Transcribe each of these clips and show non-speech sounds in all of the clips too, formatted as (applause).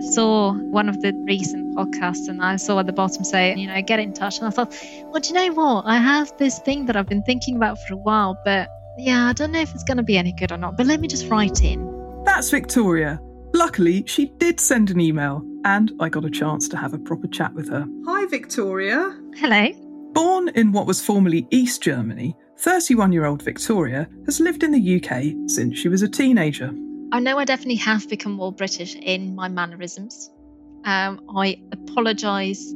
saw one of the recent podcasts and I saw at the bottom say, you know, get in touch, and I thought, well, do you know what? I have this thing that I've been thinking about for a while, but yeah, I don't know if it's going to be any good or not. But let me just write in. That's Victoria. Luckily, she did send an email, and I got a chance to have a proper chat with her. Hi, Victoria. Hello. Born in what was formerly East Germany, 31 year old Victoria has lived in the UK since she was a teenager. I know I definitely have become more British in my mannerisms. Um, I apologise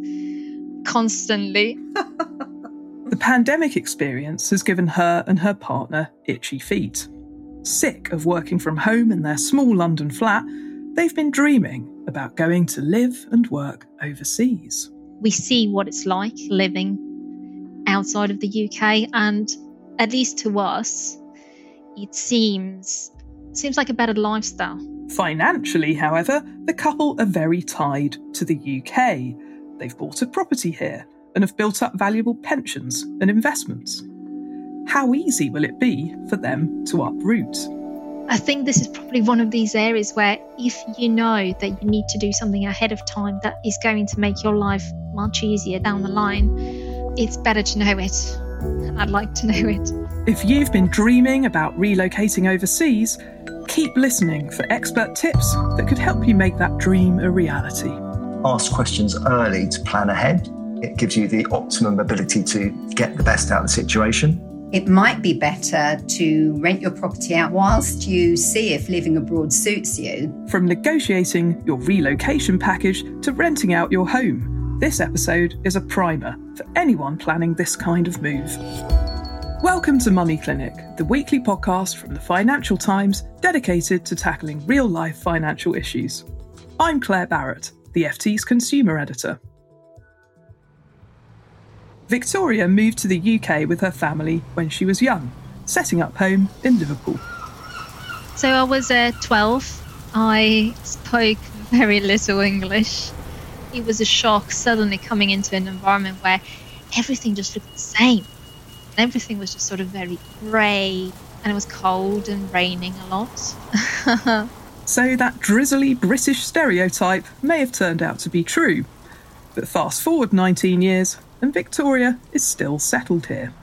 constantly. (laughs) The pandemic experience has given her and her partner itchy feet. Sick of working from home in their small London flat, they've been dreaming about going to live and work overseas. We see what it's like living outside of the UK, and at least to us, it seems seems like a better lifestyle. Financially, however, the couple are very tied to the UK. They've bought a property here and have built up valuable pensions and investments. How easy will it be for them to uproot? I think this is probably one of these areas where if you know that you need to do something ahead of time that is going to make your life much easier down the line, it's better to know it. And I'd like to know it. If you've been dreaming about relocating overseas, keep listening for expert tips that could help you make that dream a reality. Ask questions early to plan ahead. It gives you the optimum ability to get the best out of the situation. It might be better to rent your property out whilst you see if living abroad suits you. From negotiating your relocation package to renting out your home, this episode is a primer for anyone planning this kind of move. Welcome to Money Clinic, the weekly podcast from the Financial Times dedicated to tackling real life financial issues. I'm Claire Barrett, the FT's consumer editor. Victoria moved to the UK with her family when she was young, setting up home in Liverpool. So I was uh, 12. I spoke very little English. It was a shock suddenly coming into an environment where everything just looked the same. And everything was just sort of very grey and it was cold and raining a lot. (laughs) So that drizzly British stereotype may have turned out to be true. But fast forward 19 years, and Victoria is still settled here.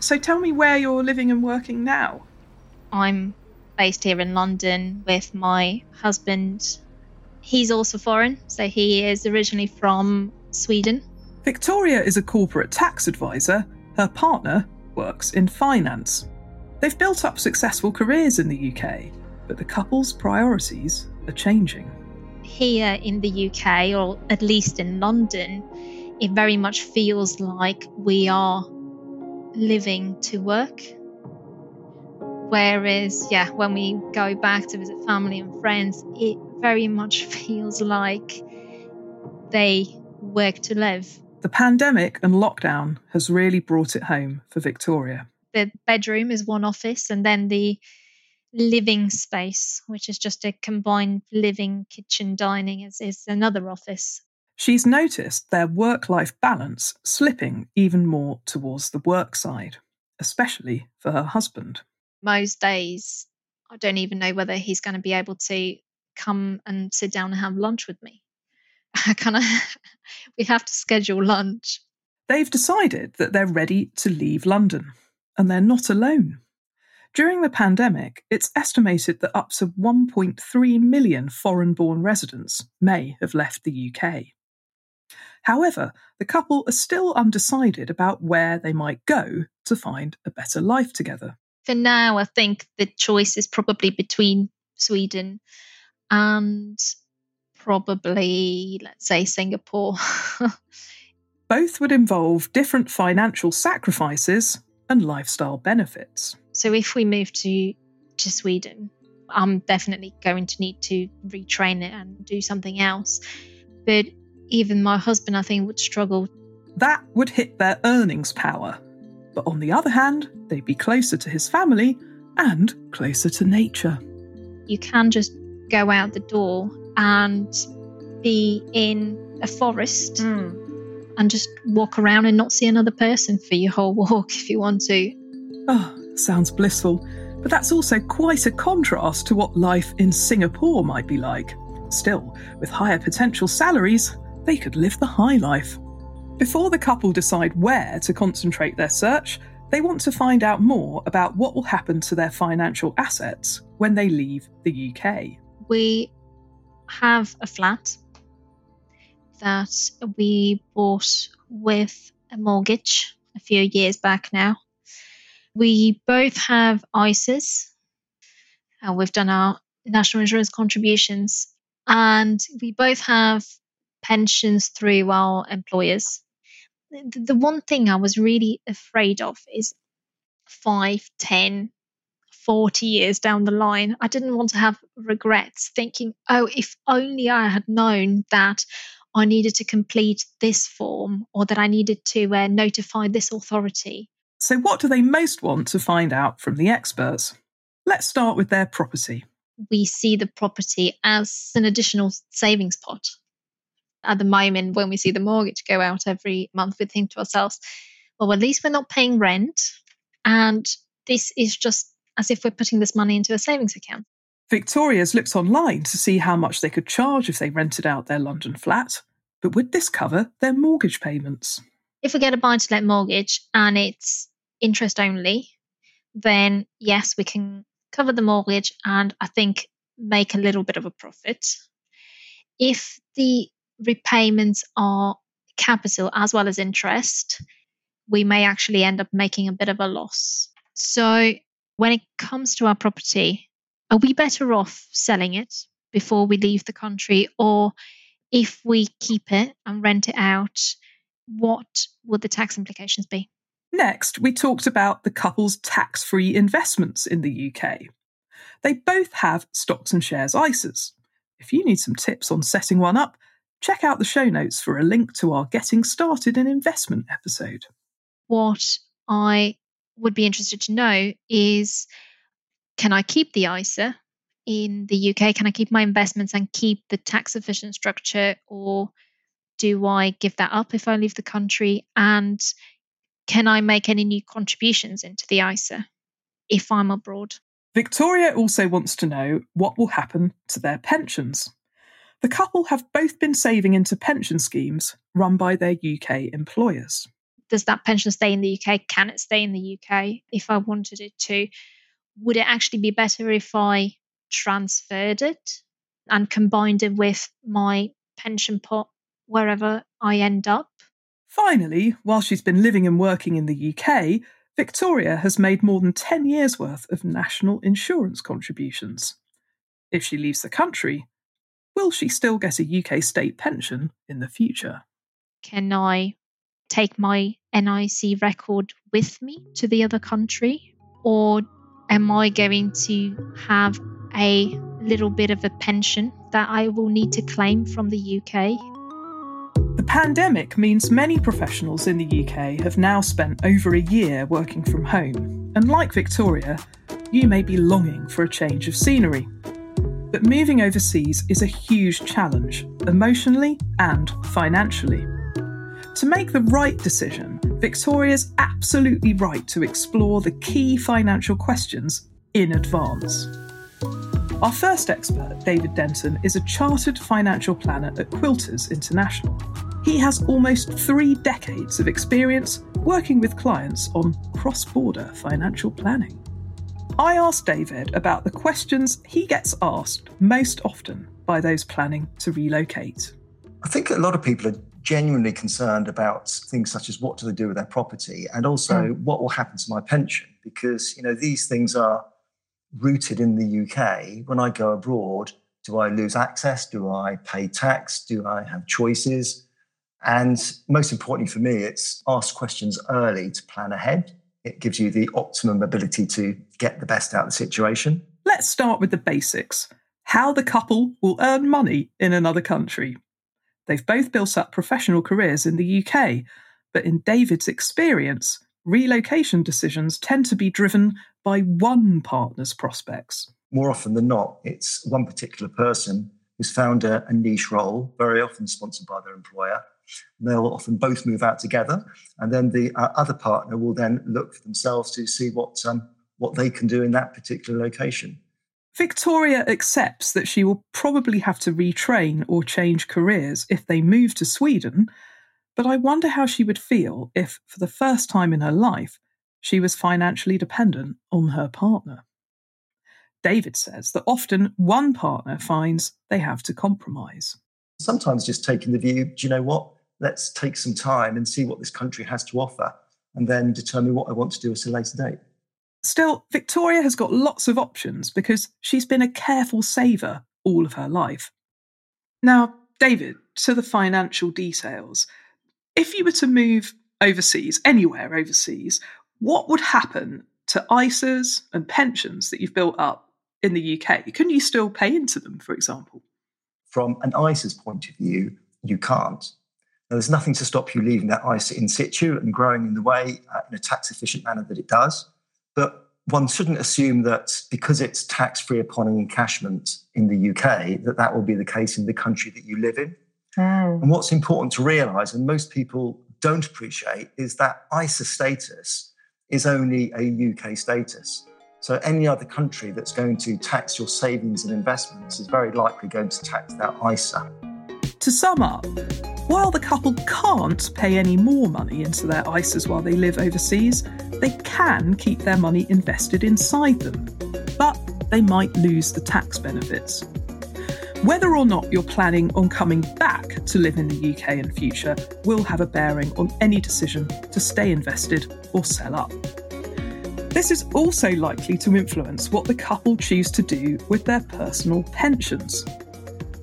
So tell me where you're living and working now. I'm based here in London with my husband. He's also foreign, so he is originally from Sweden. Victoria is a corporate tax advisor, her partner works in finance. They've built up successful careers in the UK, but the couple's priorities are changing. Here in the UK, or at least in London, it very much feels like we are living to work. Whereas, yeah, when we go back to visit family and friends, it very much feels like they work to live. The pandemic and lockdown has really brought it home for Victoria. The bedroom is one office, and then the living space, which is just a combined living, kitchen, dining, is, is another office. She's noticed their work life balance slipping even more towards the work side, especially for her husband. Most days, I don't even know whether he's going to be able to come and sit down and have lunch with me (laughs) kind of (laughs) we have to schedule lunch. They've decided that they're ready to leave London, and they're not alone. During the pandemic, it's estimated that up to 1.3 million foreign born residents may have left the UK. However, the couple are still undecided about where they might go to find a better life together. For now, I think the choice is probably between Sweden and probably, let's say, Singapore. (laughs) Both would involve different financial sacrifices and lifestyle benefits. So if we move to to Sweden, I'm definitely going to need to retrain it and do something else. But even my husband, I think, would struggle. That would hit their earnings power. But on the other hand, they'd be closer to his family and closer to nature. You can just go out the door and be in a forest Mm. and just walk around and not see another person for your whole walk (laughs) if you want to. Oh, sounds blissful. But that's also quite a contrast to what life in Singapore might be like. Still, with higher potential salaries, they could live the high life. Before the couple decide where to concentrate their search, they want to find out more about what will happen to their financial assets when they leave the UK. We have a flat that we bought with a mortgage a few years back now. We both have ISAs. and uh, we've done our national insurance contributions, and we both have pensions through our employers. The, the one thing I was really afraid of is five, ten, 40 years down the line, I didn't want to have regrets thinking, oh, if only I had known that I needed to complete this form or that I needed to uh, notify this authority. So, what do they most want to find out from the experts? Let's start with their property. We see the property as an additional savings pot. At the moment, when we see the mortgage go out every month, we think to ourselves, well, at least we're not paying rent. And this is just as if we're putting this money into a savings account. Victoria's looked online to see how much they could charge if they rented out their London flat, but would this cover their mortgage payments? If we get a buy to let mortgage and it's interest only, then yes, we can cover the mortgage and I think make a little bit of a profit. If the repayments are capital as well as interest, we may actually end up making a bit of a loss. So, when it comes to our property, are we better off selling it before we leave the country? Or if we keep it and rent it out, what would the tax implications be? Next, we talked about the couple's tax free investments in the UK. They both have stocks and shares ISAs. If you need some tips on setting one up, check out the show notes for a link to our Getting Started in Investment episode. What I would be interested to know is can I keep the ISA in the UK? Can I keep my investments and keep the tax efficient structure, or do I give that up if I leave the country? And can I make any new contributions into the ISA if I'm abroad? Victoria also wants to know what will happen to their pensions. The couple have both been saving into pension schemes run by their UK employers. Does that pension stay in the UK? Can it stay in the UK if I wanted it to? Would it actually be better if I transferred it and combined it with my pension pot wherever I end up? Finally, while she's been living and working in the UK, Victoria has made more than 10 years' worth of national insurance contributions. If she leaves the country, will she still get a UK state pension in the future? Can I take my NIC record with me to the other country? Or am I going to have a little bit of a pension that I will need to claim from the UK? The pandemic means many professionals in the UK have now spent over a year working from home, and like Victoria, you may be longing for a change of scenery. But moving overseas is a huge challenge, emotionally and financially. To make the right decision, Victoria's absolutely right to explore the key financial questions in advance. Our first expert, David Denton, is a chartered financial planner at Quilters International. He has almost three decades of experience working with clients on cross border financial planning. I asked David about the questions he gets asked most often by those planning to relocate. I think a lot of people are genuinely concerned about things such as what do they do with their property and also mm. what will happen to my pension because you know these things are rooted in the UK when I go abroad do I lose access? Do I pay tax? Do I have choices? And most importantly for me it's ask questions early to plan ahead. It gives you the optimum ability to get the best out of the situation. Let's start with the basics. How the couple will earn money in another country They've both built up professional careers in the UK, but in David's experience, relocation decisions tend to be driven by one partner's prospects. More often than not, it's one particular person who's found a, a niche role, very often sponsored by their employer. They'll often both move out together, and then the uh, other partner will then look for themselves to see what um, what they can do in that particular location. Victoria accepts that she will probably have to retrain or change careers if they move to Sweden, but I wonder how she would feel if, for the first time in her life, she was financially dependent on her partner. David says that often one partner finds they have to compromise. Sometimes just taking the view, do you know what? Let's take some time and see what this country has to offer and then determine what I want to do at a later date. Still, Victoria has got lots of options because she's been a careful saver all of her life. Now, David, to the financial details. If you were to move overseas, anywhere overseas, what would happen to ISAs and pensions that you've built up in the UK? Couldn't you still pay into them, for example? From an ISA's point of view, you can't. Now, there's nothing to stop you leaving that ISA in situ and growing in the way, uh, in a tax efficient manner that it does. But one shouldn't assume that because it's tax free upon encashment in the UK, that that will be the case in the country that you live in. Mm. And what's important to realize, and most people don't appreciate, is that ISA status is only a UK status. So any other country that's going to tax your savings and investments is very likely going to tax that ISA. To sum up, while the couple can't pay any more money into their ISAs while they live overseas, they can keep their money invested inside them, but they might lose the tax benefits. Whether or not you're planning on coming back to live in the UK in future will have a bearing on any decision to stay invested or sell up. This is also likely to influence what the couple choose to do with their personal pensions.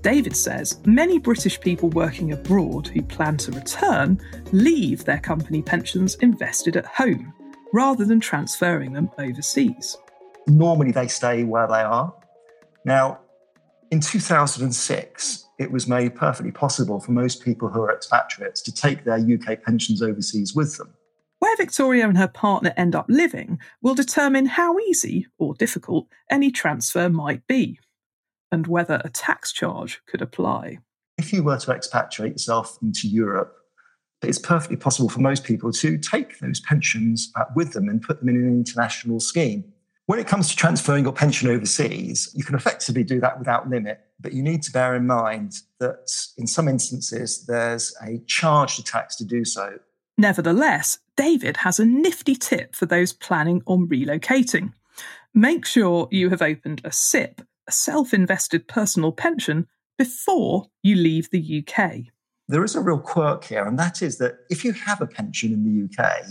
David says many British people working abroad who plan to return leave their company pensions invested at home rather than transferring them overseas. Normally, they stay where they are. Now, in 2006, it was made perfectly possible for most people who are expatriates to take their UK pensions overseas with them. Where Victoria and her partner end up living will determine how easy or difficult any transfer might be and whether a tax charge could apply. If you were to expatriate yourself into Europe, it's perfectly possible for most people to take those pensions uh, with them and put them in an international scheme. When it comes to transferring your pension overseas, you can effectively do that without limit, but you need to bear in mind that in some instances there's a charge to tax to do so. Nevertheless, David has a nifty tip for those planning on relocating. Make sure you have opened a SIPP a self invested personal pension before you leave the UK. There is a real quirk here, and that is that if you have a pension in the UK,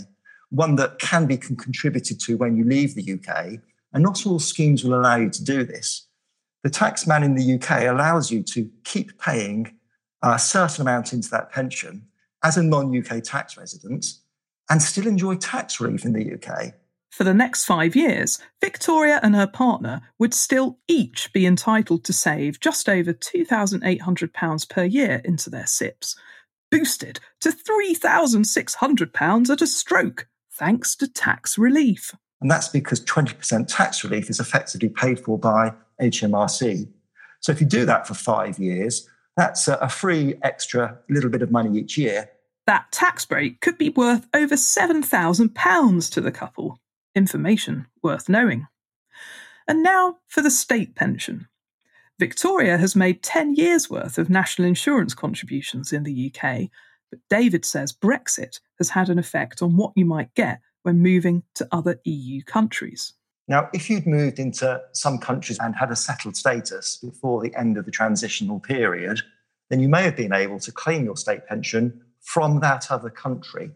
one that can be contributed to when you leave the UK, and not all schemes will allow you to do this, the tax man in the UK allows you to keep paying a certain amount into that pension as a non UK tax resident and still enjoy tax relief in the UK. For the next five years, Victoria and her partner would still each be entitled to save just over £2,800 per year into their SIPPs, boosted to £3,600 at a stroke, thanks to tax relief. And that's because 20% tax relief is effectively paid for by HMRC. So if you do that for five years, that's a free extra little bit of money each year. That tax break could be worth over £7,000 to the couple information worth knowing. And now for the state pension. Victoria has made 10 years' worth of national insurance contributions in the UK, but David says Brexit has had an effect on what you might get when moving to other EU countries. Now, if you'd moved into some countries and had a settled status before the end of the transitional period, then you may have been able to claim your state pension from that other country.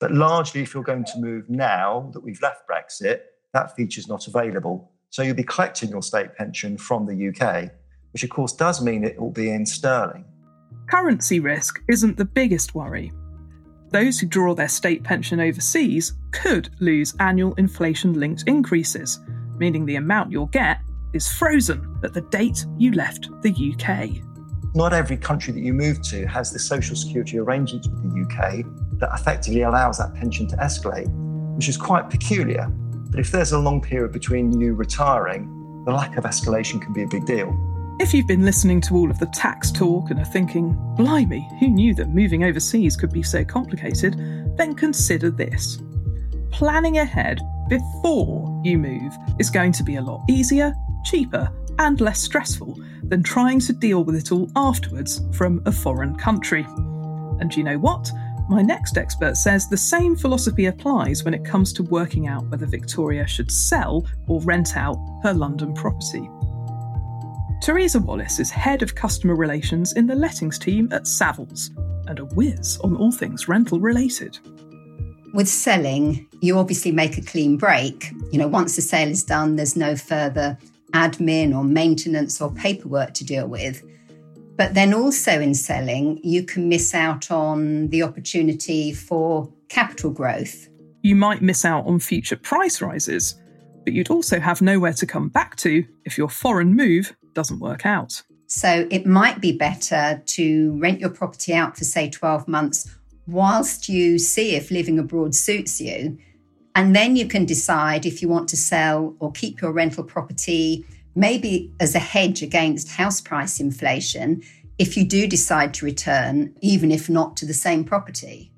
But largely, if you're going to move now that we've left Brexit, that feature is not available. So you'll be collecting your state pension from the UK, which of course does mean it will be in sterling. Currency risk isn't the biggest worry. Those who draw their state pension overseas could lose annual inflation linked increases, meaning the amount you'll get is frozen at the date you left the UK. Not every country that you move to has the social security arrangements with the UK that effectively allows that pension to escalate, which is quite peculiar. But if there's a long period between you retiring, the lack of escalation can be a big deal. If you've been listening to all of the tax talk and are thinking, blimey, who knew that moving overseas could be so complicated, then consider this. Planning ahead before you move is going to be a lot easier, cheaper, and less stressful than trying to deal with it all afterwards from a foreign country. And you know what? My next expert says the same philosophy applies when it comes to working out whether Victoria should sell or rent out her London property. Teresa Wallace is head of customer relations in the lettings team at Savills and a whiz on all things rental related. With selling, you obviously make a clean break. You know, once the sale is done, there's no further admin or maintenance or paperwork to deal with. But then also in selling, you can miss out on the opportunity for capital growth. You might miss out on future price rises, but you'd also have nowhere to come back to if your foreign move doesn't work out. So it might be better to rent your property out for, say, 12 months whilst you see if living abroad suits you. And then you can decide if you want to sell or keep your rental property, maybe as a hedge against house price inflation, if you do decide to return, even if not to the same property.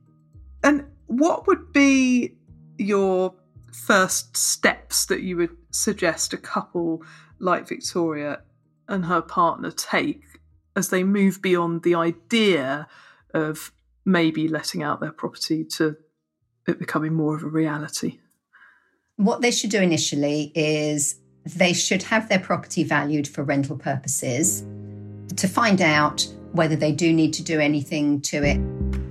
And what would be your first steps that you would suggest a couple like Victoria and her partner take as they move beyond the idea of maybe letting out their property to it becoming more of a reality? What they should do initially is they should have their property valued for rental purposes to find out whether they do need to do anything to it.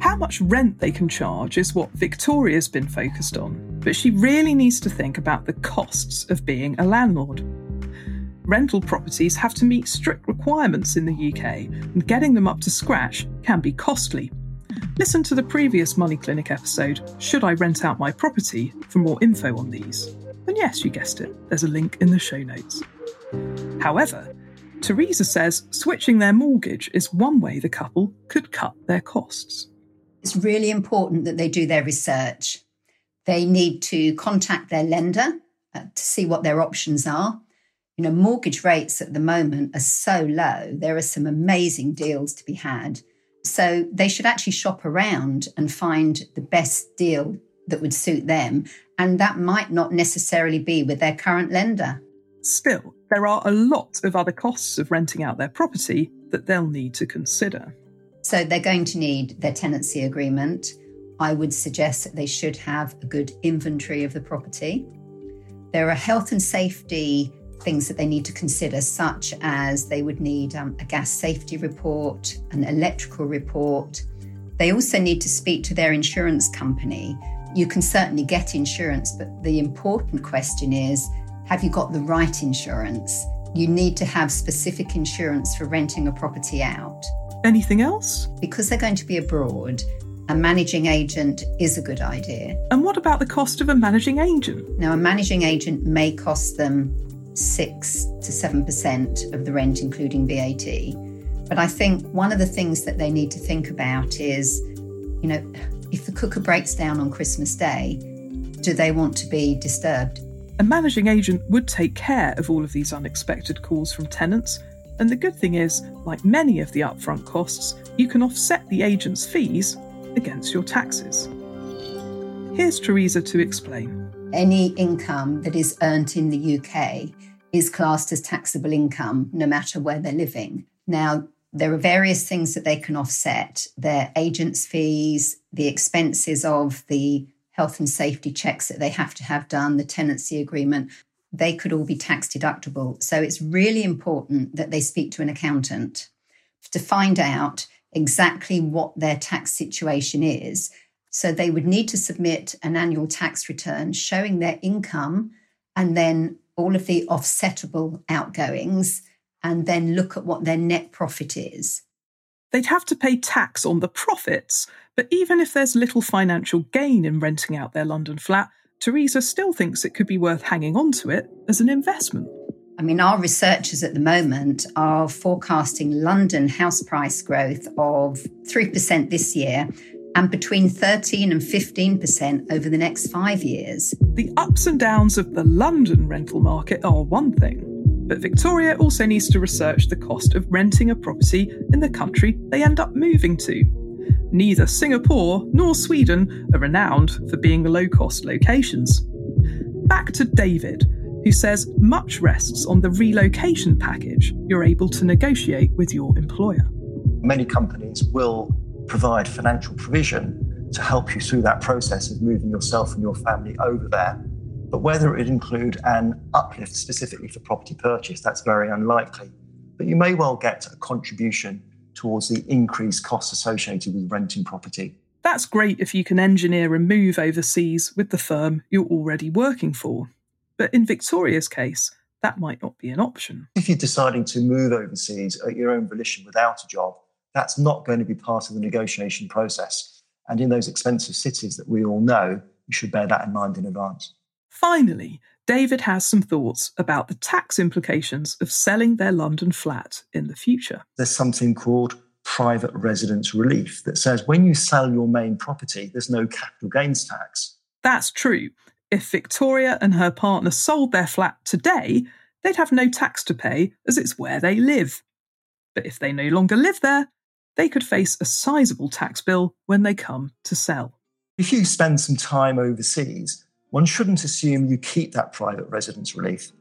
How much rent they can charge is what Victoria's been focused on, but she really needs to think about the costs of being a landlord rental properties have to meet strict requirements in the UK, and getting them up to scratch can be costly. Listen to the previous Money Clinic episode, Should I Rent Out My Property, for more info on these. And yes, you guessed it, there's a link in the show notes. However, Teresa says switching their mortgage is one way the couple could cut their costs. It's really important that they do their research. They need to contact their lender uh, to see what their options are. You know, mortgage rates at the moment are so low. There are some amazing deals to be had. So they should actually shop around and find the best deal that would suit them. And that might not necessarily be with their current lender. Still, there are a lot of other costs of renting out their property that they'll need to consider. So they're going to need their tenancy agreement. I would suggest that they should have a good inventory of the property. There are health and safety things that they need to consider, such as they would need um, a gas safety report, an electrical report. They also need to speak to their insurance company. You can certainly get insurance, but the important question is have you got the right insurance? You need to have specific insurance for renting a property out. Anything else? Because they're going to be abroad, a managing agent is a good idea. And what about the cost of a managing agent? Now, a managing agent may cost them six to seven percent of the rent, including VAT. But I think one of the things that they need to think about is, you know, if the cooker breaks down on Christmas Day, do they want to be disturbed? A managing agent would take care of all of these unexpected calls from tenants. And the good thing is, like many of the upfront costs, you can offset the agent's fees against your taxes. Here's Teresa to explain. Any income that is earned in the UK is classed as taxable income no matter where they're living. Now, there are various things that they can offset their agents' fees, the expenses of the health and safety checks that they have to have done, the tenancy agreement. They could all be tax deductible. So it's really important that they speak to an accountant to find out exactly what their tax situation is. So they would need to submit an annual tax return showing their income and then all of the offsettable outgoings and then look at what their net profit is. They'd have to pay tax on the profits, but even if there's little financial gain in renting out their London flat, Teresa still thinks it could be worth hanging on to it as an investment. I mean, our researchers at the moment are forecasting London house price growth of 3% this year and between 13 and 15% over the next five years. The ups and downs of the London rental market are one thing, but Victoria also needs to research the cost of renting a property in the country they end up moving to. Neither Singapore nor Sweden are renowned for being low cost locations. Back to David, who says much rests on the relocation package you're able to negotiate with your employer. Many companies will provide financial provision to help you through that process of moving yourself and your family over there. But whether it would include an uplift specifically for property purchase, that's very unlikely. But you may well get a contribution towards the increased costs associated with renting property. That's great if you can engineer a move overseas with the firm you're already working for. But in Victoria's case, that might not be an option. If you're deciding to move overseas at your own volition without a job, that's not going to be part of the negotiation process. And in those expensive cities that we all know, you should bear that in mind in advance. Finally, David has some thoughts about the tax implications of selling their London flat in the future. There's something called private residence relief that says when you sell your main property, there's no capital gains tax. That's true. If Victoria and her partner sold their flat today, they'd have no tax to pay as it's where they live. But if they no longer live there, they could face a sizable tax bill when they come to sell. If you spend some time overseas, one shouldn't assume you keep that private residence relief.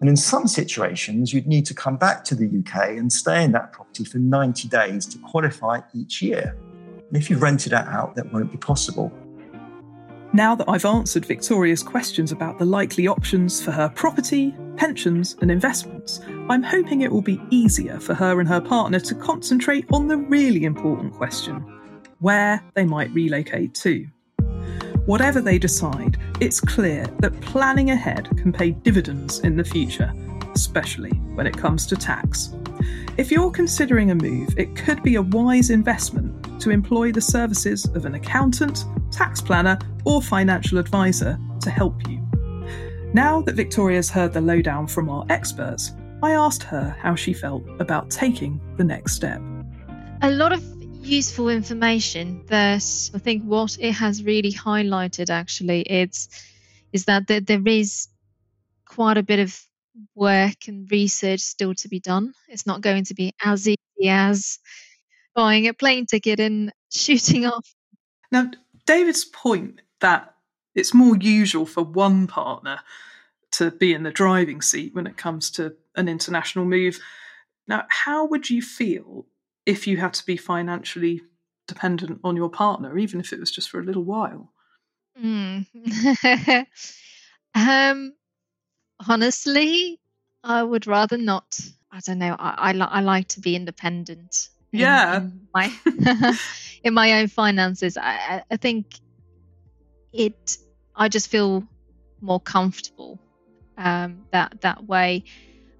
And in some situations, you'd need to come back to the UK and stay in that property for 90 days to qualify each year. And if you've rented it out, that won't be possible. Now that I've answered Victoria's questions about the likely options for her property, pensions, and investments, I'm hoping it will be easier for her and her partner to concentrate on the really important question where they might relocate to. Whatever they decide, it's clear that planning ahead can pay dividends in the future, especially when it comes to tax. If you're considering a move, it could be a wise investment to employ the services of an accountant, tax planner, or financial advisor to help you. Now that Victoria's heard the lowdown from our experts, I asked her how she felt about taking the next step. A lot of useful information that I think what it has really highlighted actually it's is that there, there is quite a bit of work and research still to be done. It's not going to be as easy as buying a plane ticket and (laughs) shooting off. Now, David's point that it's more usual for one partner to be in the driving seat when it comes to an international move. Now, how would you feel if you had to be financially dependent on your partner, even if it was just for a little while? Mm. (laughs) um, honestly, I would rather not. I don't know. I I, li- I like to be independent. in- Yeah. in my (laughs) in my own finances. I I- think it. I just feel more comfortable um, that that way.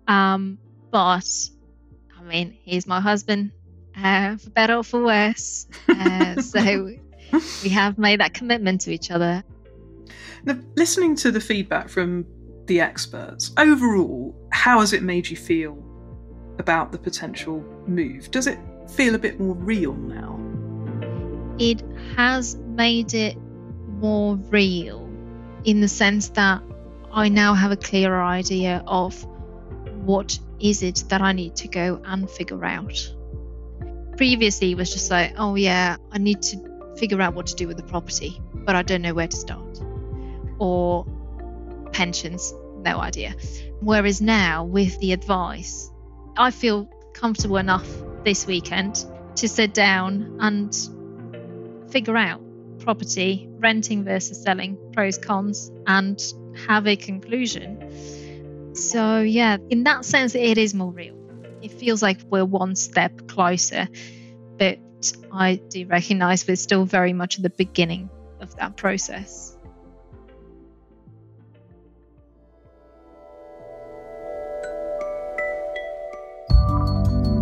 Um, but I mean, he's my husband, uh, for better or for worse. Uh, so (laughs) we have made that commitment to each other. Now, listening to the feedback from the experts, overall, how has it made you feel about the potential move? Does it feel a bit more real now? it has made it more real in the sense that I now have a clearer idea of what is it that I need to go and figure out. Previously, was just like, oh yeah, I need to figure out what to do with the property, but I don't know where to start. Or pensions, no idea. Whereas now, with the advice, I feel comfortable enough this weekend to sit down and figure out property, renting versus selling, pros, cons, and have a conclusion. So, yeah, in that sense, it is more real. It feels like we're one step closer, but I do recognize we're still very much at the beginning of that process.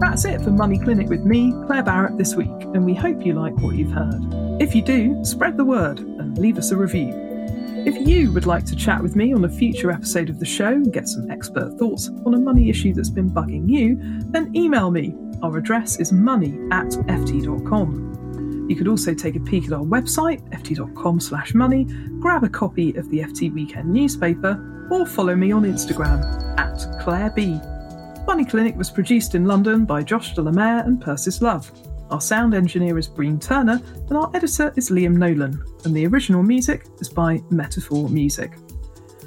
That's it for Money Clinic with me, Claire Barrett, this week, and we hope you like what you've heard. If you do, spread the word and leave us a review. If you would like to chat with me on a future episode of the show and get some expert thoughts on a money issue that's been bugging you, then email me. Our address is money at ft.com. You could also take a peek at our website, ft.com slash money, grab a copy of the FT Weekend newspaper, or follow me on Instagram at Claire B. Money Clinic was produced in London by Josh Delamere and Persis Love. Our sound engineer is Breen Turner, and our editor is Liam Nolan, and the original music is by Metaphor Music.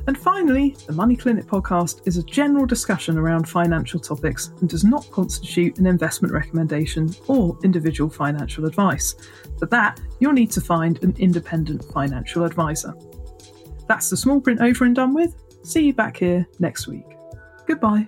And finally, the Money Clinic podcast is a general discussion around financial topics and does not constitute an investment recommendation or individual financial advice. For that, you'll need to find an independent financial advisor. That's the small print over and done with. See you back here next week. Goodbye.